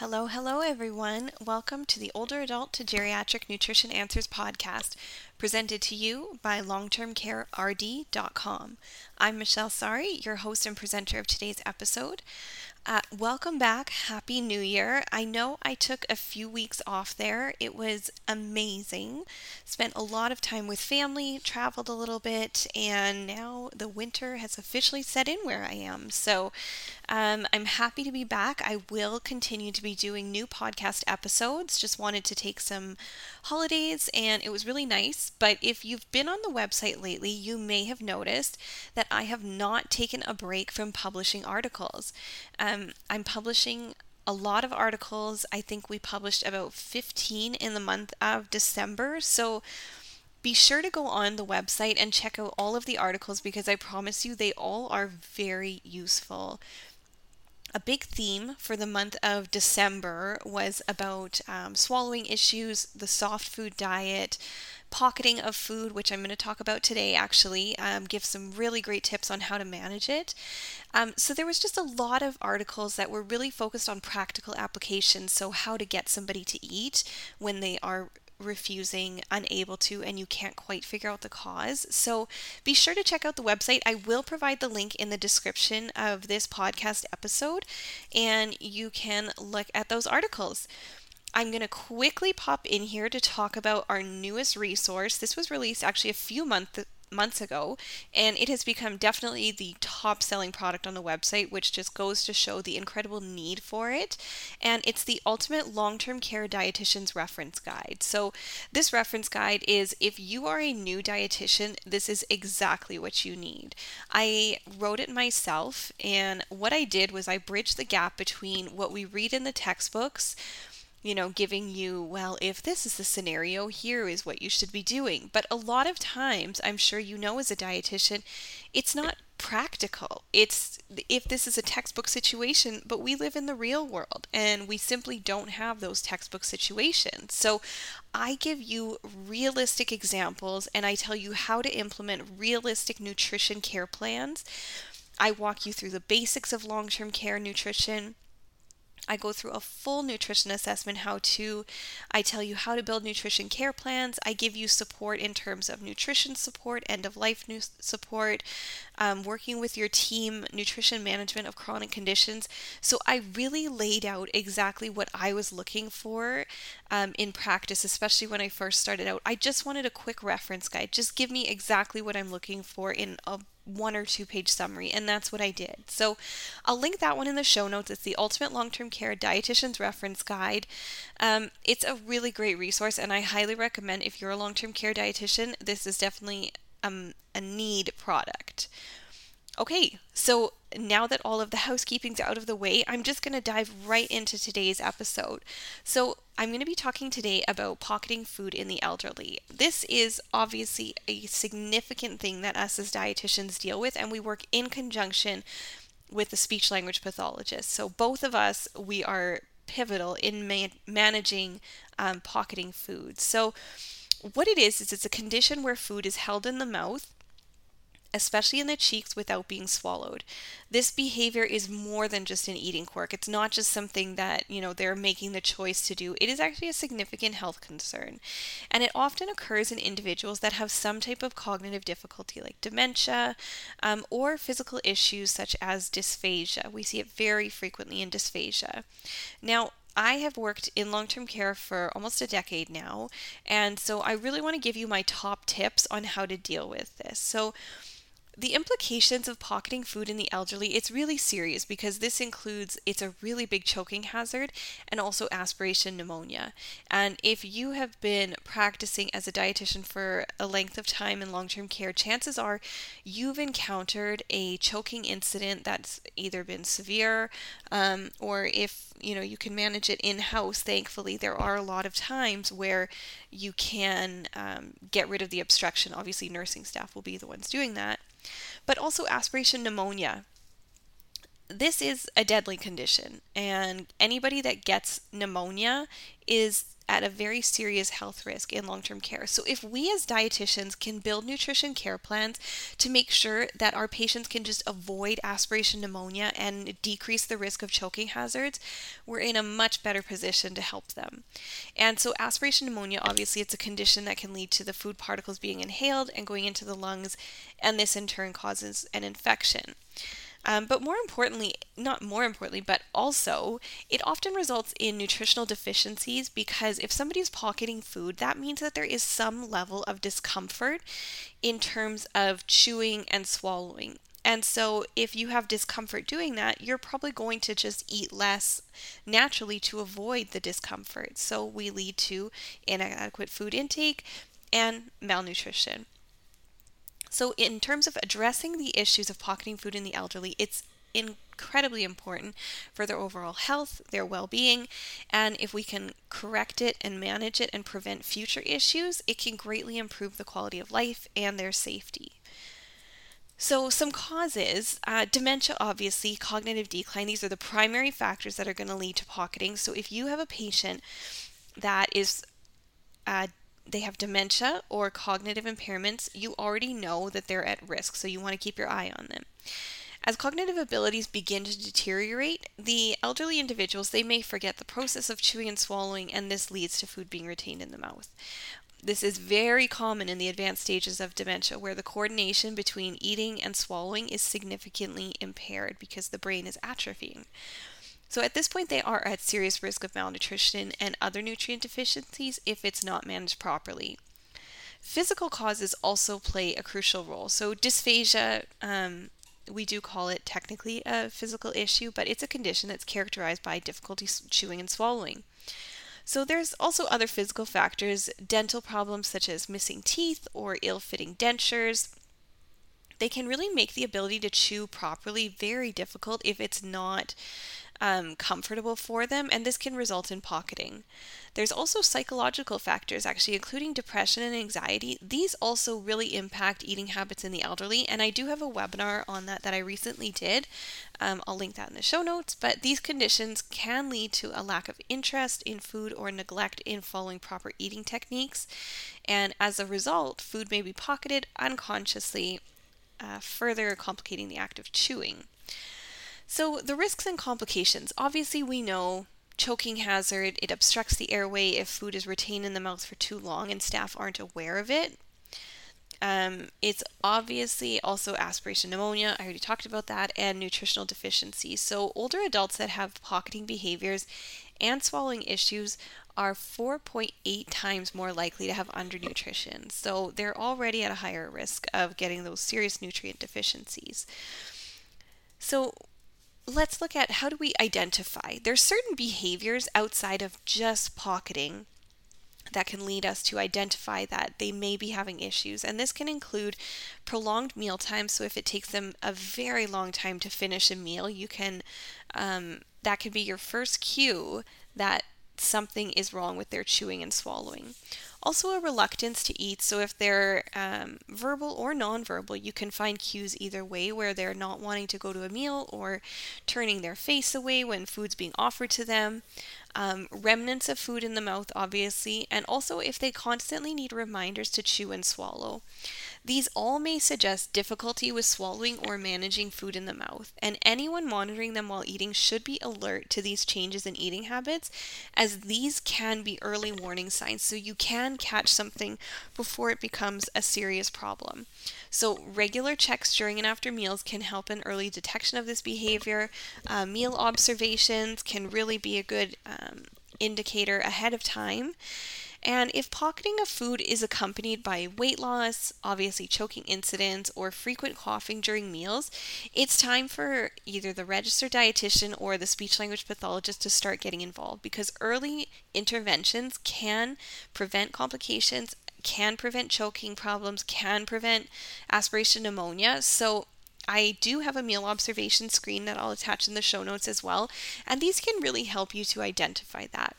Hello, hello, everyone. Welcome to the Older Adult to Geriatric Nutrition Answers podcast, presented to you by longtermcarerd.com. I'm Michelle Saari, your host and presenter of today's episode. Uh, welcome back. Happy New Year. I know I took a few weeks off there. It was amazing. Spent a lot of time with family, traveled a little bit, and now the winter has officially set in where I am. So um, I'm happy to be back. I will continue to be doing new podcast episodes. Just wanted to take some holidays, and it was really nice. But if you've been on the website lately, you may have noticed that I have not taken a break from publishing articles. Um, I'm publishing a lot of articles. I think we published about 15 in the month of December. So be sure to go on the website and check out all of the articles because I promise you they all are very useful. A big theme for the month of December was about um, swallowing issues, the soft food diet, pocketing of food, which I'm going to talk about today, actually, um, give some really great tips on how to manage it. Um, so, there was just a lot of articles that were really focused on practical applications. So, how to get somebody to eat when they are refusing, unable to, and you can't quite figure out the cause. So be sure to check out the website. I will provide the link in the description of this podcast episode, and you can look at those articles. I'm going to quickly pop in here to talk about our newest resource. This was released actually a few months months ago and it has become definitely the top selling product on the website which just goes to show the incredible need for it. And it's the ultimate long-term care dietitian's reference guide. So this reference guide is if you are a new dietitian this is exactly what you need. I wrote it myself and what i did was i bridged the gap between what we read in the textbooks you know, giving you, well, if this is the scenario, here is what you should be doing. But a lot of times, I'm sure you know as a dietitian, it's not practical. It's if this is a textbook situation, but we live in the real world and we simply don't have those textbook situations. So I give you realistic examples and I tell you how to implement realistic nutrition care plans. I walk you through the basics of long term care nutrition I go through a full nutrition assessment how to. I tell you how to build nutrition care plans. I give you support in terms of nutrition support, end of life support, um, working with your team, nutrition management of chronic conditions. So I really laid out exactly what I was looking for um, in practice, especially when I first started out. I just wanted a quick reference guide. Just give me exactly what I'm looking for in a one or two page summary, and that's what I did. So I'll link that one in the show notes. It's the Ultimate Long Term Care Dietitian's Reference Guide. Um, it's a really great resource, and I highly recommend if you're a long term care dietitian, this is definitely um, a need product. Okay, so now that all of the housekeeping's out of the way, I'm just going to dive right into today's episode. So, I'm going to be talking today about pocketing food in the elderly. This is obviously a significant thing that us as dietitians deal with, and we work in conjunction with the speech language pathologist. So, both of us, we are pivotal in man- managing um, pocketing food. So, what it is, is it's a condition where food is held in the mouth especially in the cheeks without being swallowed. This behavior is more than just an eating quirk. It's not just something that, you know, they're making the choice to do. It is actually a significant health concern. And it often occurs in individuals that have some type of cognitive difficulty like dementia um, or physical issues such as dysphagia. We see it very frequently in dysphagia. Now, I have worked in long term care for almost a decade now, and so I really want to give you my top tips on how to deal with this. So, the implications of pocketing food in the elderly it's really serious because this includes it's a really big choking hazard and also aspiration pneumonia. And if you have been practicing as a dietitian for a length of time in long-term care chances are you've encountered a choking incident that's either been severe um, or if you know you can manage it in house thankfully there are a lot of times where you can um, get rid of the obstruction. Obviously nursing staff will be the ones doing that but also aspiration pneumonia. this is a deadly condition, and anybody that gets pneumonia is at a very serious health risk in long term care. So, if we as dietitians can build nutrition care plans to make sure that our patients can just avoid aspiration pneumonia and decrease the risk of choking hazards, we're in a much better position to help them. And so, aspiration pneumonia obviously, it's a condition that can lead to the food particles being inhaled and going into the lungs, and this in turn causes an infection. Um, but more importantly, not more importantly, but also, it often results in nutritional deficiencies because if somebody's pocketing food, that means that there is some level of discomfort in terms of chewing and swallowing. And so, if you have discomfort doing that, you're probably going to just eat less naturally to avoid the discomfort. So, we lead to inadequate food intake and malnutrition. So, in terms of addressing the issues of pocketing food in the elderly, it's incredibly important for their overall health, their well being, and if we can correct it and manage it and prevent future issues, it can greatly improve the quality of life and their safety. So, some causes uh, dementia, obviously, cognitive decline, these are the primary factors that are going to lead to pocketing. So, if you have a patient that is uh, they have dementia or cognitive impairments, you already know that they're at risk, so you want to keep your eye on them. As cognitive abilities begin to deteriorate, the elderly individuals they may forget the process of chewing and swallowing and this leads to food being retained in the mouth. This is very common in the advanced stages of dementia where the coordination between eating and swallowing is significantly impaired because the brain is atrophying. So at this point, they are at serious risk of malnutrition and other nutrient deficiencies if it's not managed properly. Physical causes also play a crucial role. So dysphagia, um, we do call it technically a physical issue, but it's a condition that's characterized by difficulty chewing and swallowing. So there's also other physical factors, dental problems such as missing teeth or ill-fitting dentures. They can really make the ability to chew properly very difficult if it's not um, comfortable for them, and this can result in pocketing. There's also psychological factors, actually, including depression and anxiety. These also really impact eating habits in the elderly, and I do have a webinar on that that I recently did. Um, I'll link that in the show notes. But these conditions can lead to a lack of interest in food or neglect in following proper eating techniques, and as a result, food may be pocketed unconsciously, uh, further complicating the act of chewing. So, the risks and complications. Obviously, we know choking hazard, it obstructs the airway if food is retained in the mouth for too long and staff aren't aware of it. Um, it's obviously also aspiration pneumonia, I already talked about that, and nutritional deficiencies. So, older adults that have pocketing behaviors and swallowing issues are 4.8 times more likely to have undernutrition. So, they're already at a higher risk of getting those serious nutrient deficiencies. So, let's look at how do we identify. There's certain behaviors outside of just pocketing that can lead us to identify that they may be having issues. And this can include prolonged meal time. So if it takes them a very long time to finish a meal, you can um, that can be your first cue that something is wrong with their chewing and swallowing. Also, a reluctance to eat. So, if they're um, verbal or nonverbal, you can find cues either way where they're not wanting to go to a meal or turning their face away when food's being offered to them. Um, remnants of food in the mouth, obviously, and also if they constantly need reminders to chew and swallow. These all may suggest difficulty with swallowing or managing food in the mouth, and anyone monitoring them while eating should be alert to these changes in eating habits, as these can be early warning signs. So you can catch something before it becomes a serious problem. So, regular checks during and after meals can help in early detection of this behavior. Uh, meal observations can really be a good um, indicator ahead of time. And if pocketing of food is accompanied by weight loss, obviously choking incidents, or frequent coughing during meals, it's time for either the registered dietitian or the speech language pathologist to start getting involved because early interventions can prevent complications, can prevent choking problems, can prevent aspiration pneumonia. So I do have a meal observation screen that I'll attach in the show notes as well, and these can really help you to identify that.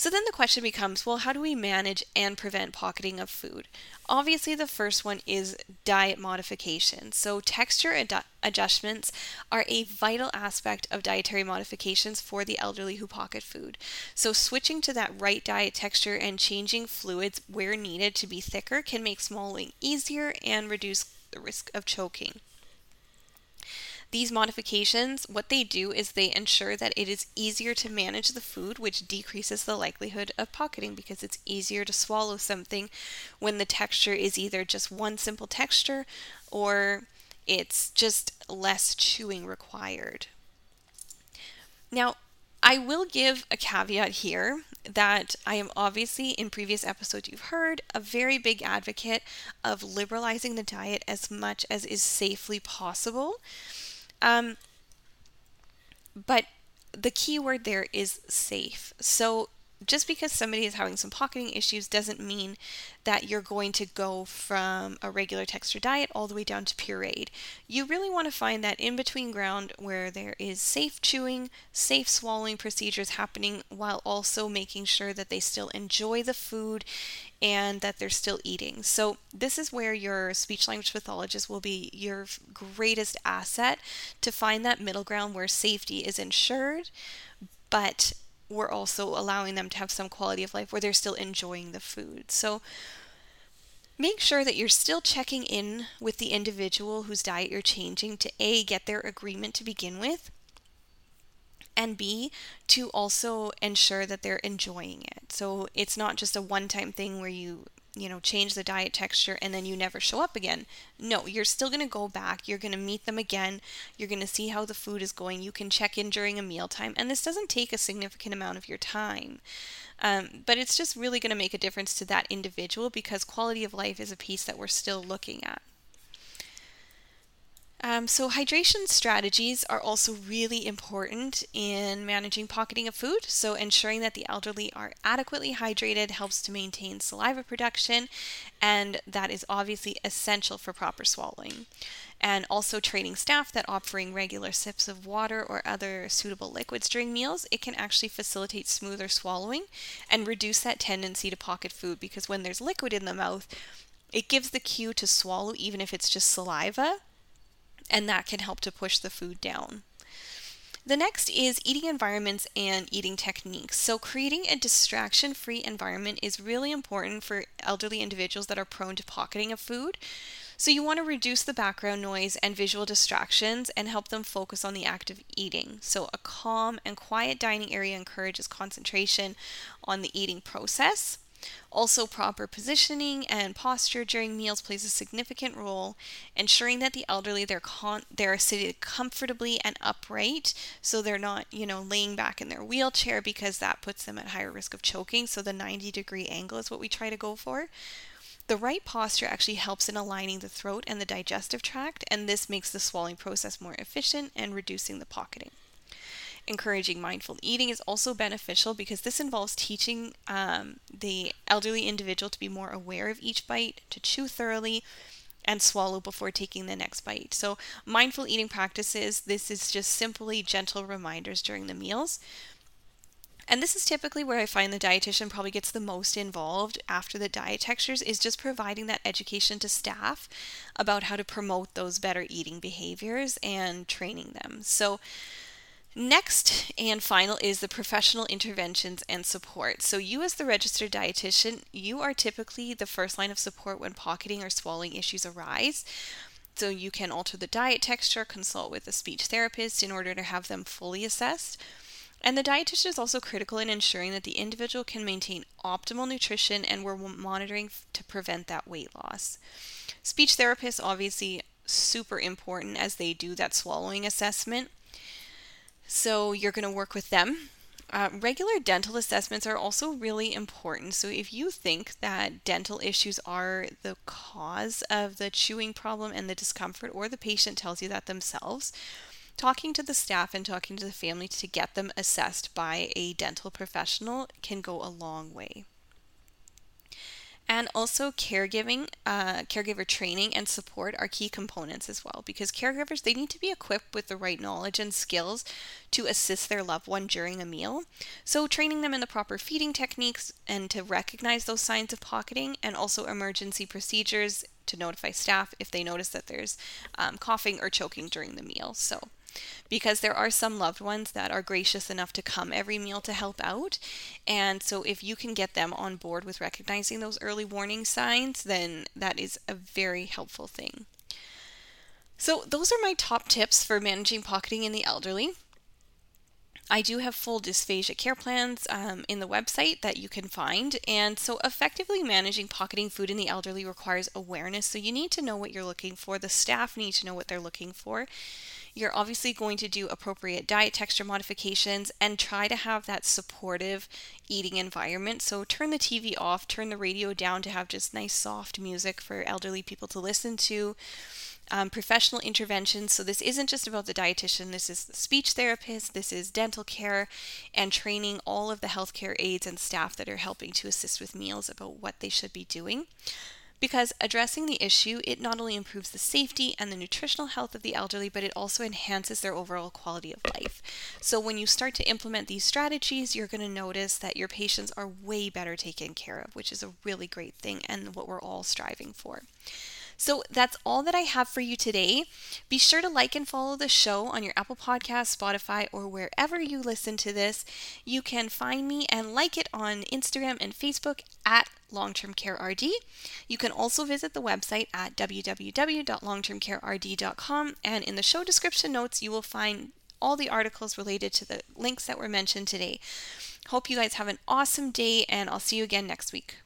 So then the question becomes well, how do we manage and prevent pocketing of food? Obviously, the first one is diet modification. So, texture ad- adjustments are a vital aspect of dietary modifications for the elderly who pocket food. So, switching to that right diet texture and changing fluids where needed to be thicker can make swallowing easier and reduce the risk of choking. These modifications, what they do is they ensure that it is easier to manage the food, which decreases the likelihood of pocketing because it's easier to swallow something when the texture is either just one simple texture or it's just less chewing required. Now, I will give a caveat here that I am obviously, in previous episodes you've heard, a very big advocate of liberalizing the diet as much as is safely possible. Um, but the key word there is safe. So just because somebody is having some pocketing issues doesn't mean that you're going to go from a regular texture diet all the way down to pureed. You really want to find that in between ground where there is safe chewing, safe swallowing procedures happening while also making sure that they still enjoy the food and that they're still eating. So, this is where your speech language pathologist will be your greatest asset to find that middle ground where safety is ensured, but we're also allowing them to have some quality of life where they're still enjoying the food. So make sure that you're still checking in with the individual whose diet you're changing to A, get their agreement to begin with, and B, to also ensure that they're enjoying it. So it's not just a one time thing where you you know, change the diet texture and then you never show up again. No, you're still going to go back. You're going to meet them again. You're going to see how the food is going. You can check in during a mealtime. And this doesn't take a significant amount of your time. Um, but it's just really going to make a difference to that individual because quality of life is a piece that we're still looking at. Um, so, hydration strategies are also really important in managing pocketing of food. So, ensuring that the elderly are adequately hydrated helps to maintain saliva production, and that is obviously essential for proper swallowing. And also, training staff that offering regular sips of water or other suitable liquids during meals, it can actually facilitate smoother swallowing and reduce that tendency to pocket food because when there's liquid in the mouth, it gives the cue to swallow even if it's just saliva and that can help to push the food down. The next is eating environments and eating techniques. So, creating a distraction free environment is really important for elderly individuals that are prone to pocketing of food. So, you want to reduce the background noise and visual distractions and help them focus on the act of eating. So, a calm and quiet dining area encourages concentration on the eating process. Also, proper positioning and posture during meals plays a significant role, ensuring that the elderly they're con- they're seated comfortably and upright, so they're not you know laying back in their wheelchair because that puts them at higher risk of choking. So the 90 degree angle is what we try to go for. The right posture actually helps in aligning the throat and the digestive tract, and this makes the swallowing process more efficient and reducing the pocketing. Encouraging mindful eating is also beneficial because this involves teaching um, the elderly individual to be more aware of each bite, to chew thoroughly, and swallow before taking the next bite. So, mindful eating practices, this is just simply gentle reminders during the meals. And this is typically where I find the dietitian probably gets the most involved after the diet textures is just providing that education to staff about how to promote those better eating behaviors and training them. So, Next and final is the professional interventions and support. So, you, as the registered dietitian, you are typically the first line of support when pocketing or swallowing issues arise. So, you can alter the diet texture, consult with a speech therapist in order to have them fully assessed. And the dietitian is also critical in ensuring that the individual can maintain optimal nutrition and we're monitoring to prevent that weight loss. Speech therapists, obviously, super important as they do that swallowing assessment. So you're going to work with them. Uh, regular dental assessments are also really important. So, if you think that dental issues are the cause of the chewing problem and the discomfort, or the patient tells you that themselves, talking to the staff and talking to the family to get them assessed by a dental professional can go a long way. And also caregiving, uh, caregiver training and support are key components as well because caregivers they need to be equipped with the right knowledge and skills to assist their loved one during a meal. So training them in the proper feeding techniques and to recognize those signs of pocketing and also emergency procedures to notify staff if they notice that there's um, coughing or choking during the meal. So because there are some loved ones that are gracious enough to come every meal to help out. And so, if you can get them on board with recognizing those early warning signs, then that is a very helpful thing. So, those are my top tips for managing pocketing in the elderly. I do have full dysphagia care plans um, in the website that you can find. And so, effectively managing pocketing food in the elderly requires awareness. So, you need to know what you're looking for. The staff need to know what they're looking for. You're obviously going to do appropriate diet texture modifications and try to have that supportive eating environment. So turn the TV off, turn the radio down to have just nice soft music for elderly people to listen to. Um, professional interventions. So, this isn't just about the dietitian, this is the speech therapist, this is dental care, and training all of the healthcare aides and staff that are helping to assist with meals about what they should be doing because addressing the issue, it not only improves the safety and the nutritional health of the elderly, but it also enhances their overall quality of life. So when you start to implement these strategies, you're going to notice that your patients are way better taken care of, which is a really great thing and what we're all striving for. So that's all that I have for you today. Be sure to like and follow the show on your Apple Podcast, Spotify, or wherever you listen to this. You can find me and like it on Instagram and Facebook at Long Term Care RD. You can also visit the website at www.longtermcarerd.com, and in the show description notes, you will find all the articles related to the links that were mentioned today. Hope you guys have an awesome day, and I'll see you again next week.